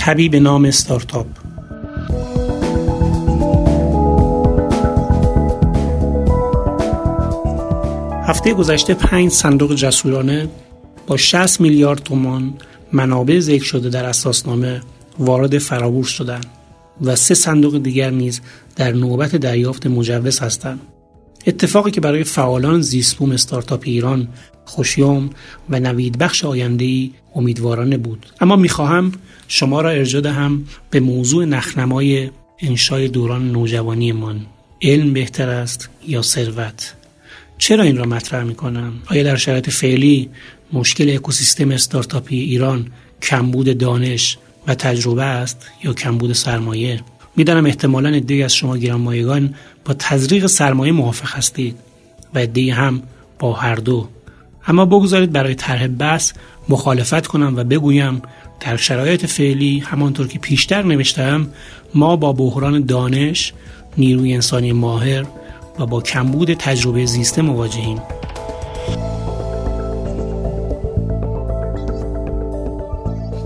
تبی به نام استارتاپ هفته گذشته پنج صندوق جسورانه با 60 میلیارد تومان منابع ذکر شده در اساسنامه وارد فرابورس شدند و سه صندوق دیگر نیز در نوبت دریافت مجوز هستند. اتفاقی که برای فعالان زیسبوم استارتاپ ایران خوشیوم و نوید بخش آینده امیدوارانه بود اما می‌خواهم شما را ارجاع دهم به موضوع نخنمای انشای دوران نوجوانیمان علم بهتر است یا ثروت چرا این را مطرح می کنم؟ آیا در شرایط فعلی مشکل اکوسیستم استارتاپی ایران کمبود دانش و تجربه است یا کمبود سرمایه؟ می‌دانم احتمالا عدهای از شما گرانمایگان با تزریق سرمایه موافق هستید و عدهای هم با هر دو. اما بگذارید برای طرح بحث مخالفت کنم و بگویم در شرایط فعلی همانطور که پیشتر نوشتم ما با بحران دانش نیروی انسانی ماهر و با کمبود تجربه زیسته مواجهیم.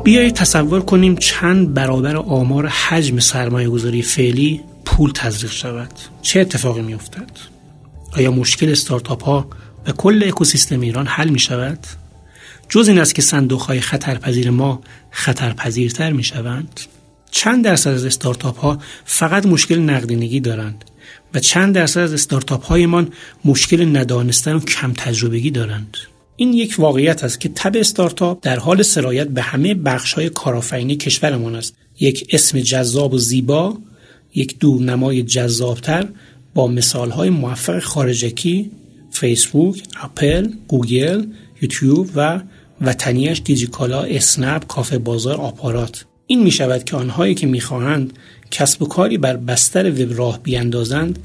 بیایید تصور کنیم چند برابر آمار حجم سرمایه گذاری فعلی پول تزریق شود چه اتفاقی می افتد؟ آیا مشکل استارتاپ ها و کل اکوسیستم ایران حل می شود؟ جز این است که صندوق های خطرپذیر ما خطرپذیرتر می شوند؟ چند درصد از استارتاپ ها فقط مشکل نقدینگی دارند و چند درصد از استارتاپ هایمان مشکل ندانستن و کم تجربگی دارند این یک واقعیت است که تب استارتاپ در حال سرایت به همه بخش های کارآفرینی کشورمان است. یک اسم جذاب و زیبا یک دورنمای جذابتر با مثال های موفق خارجکی فیسبوک، اپل، گوگل، یوتیوب و وطنیش دیجیکالا، اسنپ، کافه بازار، آپارات. این می شود که آنهایی که می‌خواهند کسب و کاری بر بستر وب راه بیاندازند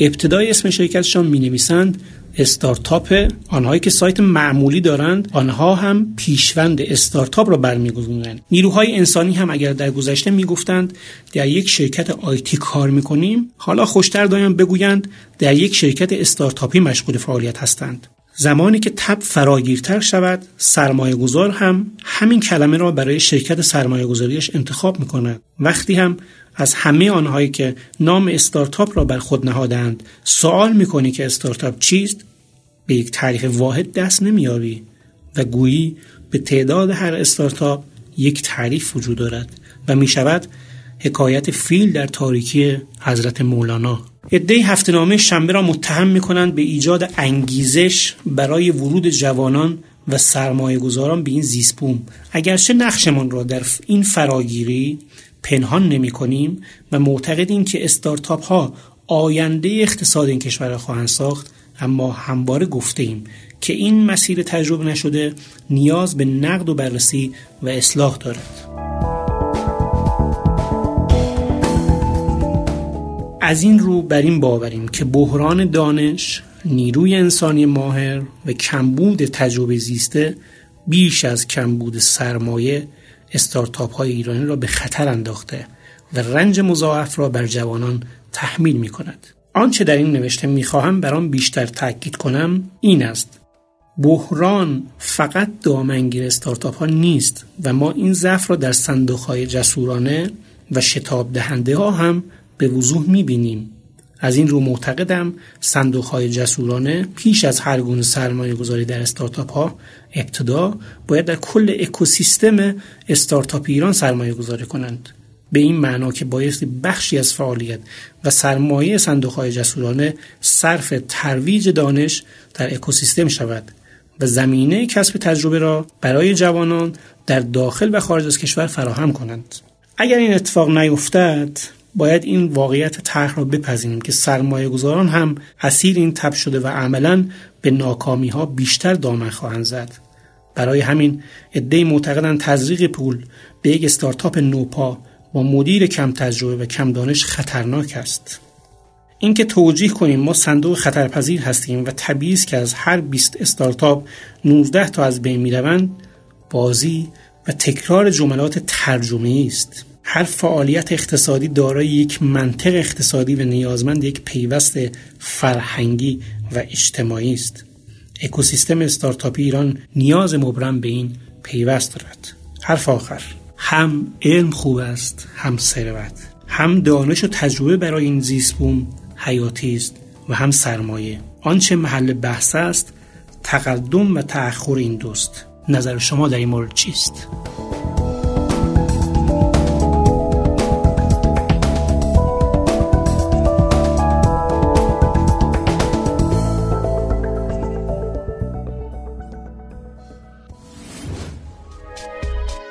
ابتدای اسم شرکتشان می نویسند استارتاپ. آنهایی که سایت معمولی دارند آنها هم پیشوند استارتاپ را برمیگزینند. نیروهای انسانی هم اگر در گذشته می‌گفتند در یک شرکت آیتی کار می‌کنیم حالا خوشتر داریم بگویند در یک شرکت استارتاپی مشغول فعالیت هستند. زمانی که تب فراگیرتر شود سرمایه گذار هم همین کلمه را برای شرکت سرمایه گذاریش انتخاب می‌کند. وقتی هم از همه آنهایی که نام استارتاپ را بر خود نهادند سوال می‌کنی که استارتاپ چیست؟ به یک تعریف واحد دست نمییابی و گویی به تعداد هر استارتاپ یک تعریف وجود دارد و می شود حکایت فیل در تاریکی حضرت مولانا. هفته هفتهنامه شنبه را متهم می کنند به ایجاد انگیزش برای ورود جوانان و سرمایه گذاران به این زیسپوم اگرچه نقشمان را در این فراگیری پنهان نمی کنیم و معتقدیم که استارتاپ ها آینده اقتصاد این کشور را خواهند ساخت اما همواره گفته ایم که این مسیر تجربه نشده نیاز به نقد و بررسی و اصلاح دارد. از این رو بر این باوریم که بحران دانش نیروی انسانی ماهر و کمبود تجربه زیسته بیش از کمبود سرمایه استارتاپ های ایرانی را به خطر انداخته و رنج مضاعف را بر جوانان تحمیل می کند. آنچه در این نوشته می‌خواهم بر آن بیشتر تاکید کنم این است بحران فقط دامنگیر استارتاپ ها نیست و ما این ضعف را در صندوق های جسورانه و شتاب دهنده ها هم به وضوح می‌بینیم از این رو معتقدم صندوق های جسورانه پیش از هر گونه سرمایه گذاری در استارتاپ ها ابتدا باید در کل اکوسیستم استارتاپ ایران سرمایه گذاری کنند. به این معنا که بایستی بخشی از فعالیت و سرمایه صندوق های جسورانه صرف ترویج دانش در اکوسیستم شود و زمینه کسب تجربه را برای جوانان در داخل و خارج از کشور فراهم کنند. اگر این اتفاق نیفتد باید این واقعیت طرح را بپذیریم که سرمایه گذاران هم اسیر این تب شده و عملا به ناکامی ها بیشتر دامن خواهند زد. برای همین عده معتقدند تزریق پول به یک استارتاپ نوپا با مدیر کم تجربه و کم دانش خطرناک است. اینکه توجیه کنیم ما صندوق خطرپذیر هستیم و طبیعی که از هر 20 استارتاپ 19 تا از بین می‌روند بازی و تکرار جملات ترجمه است. هر فعالیت اقتصادی دارای یک منطق اقتصادی و نیازمند یک پیوست فرهنگی و اجتماعی است. اکوسیستم استارتاپی ایران نیاز مبرم به این پیوست دارد. حرف آخر. هم علم خوب است هم ثروت. هم دانش و تجربه برای این زیست بوم حیاتی است و هم سرمایه. آنچه محل بحث است تقدم و تأخر این دوست. نظر شما در این مورد چیست؟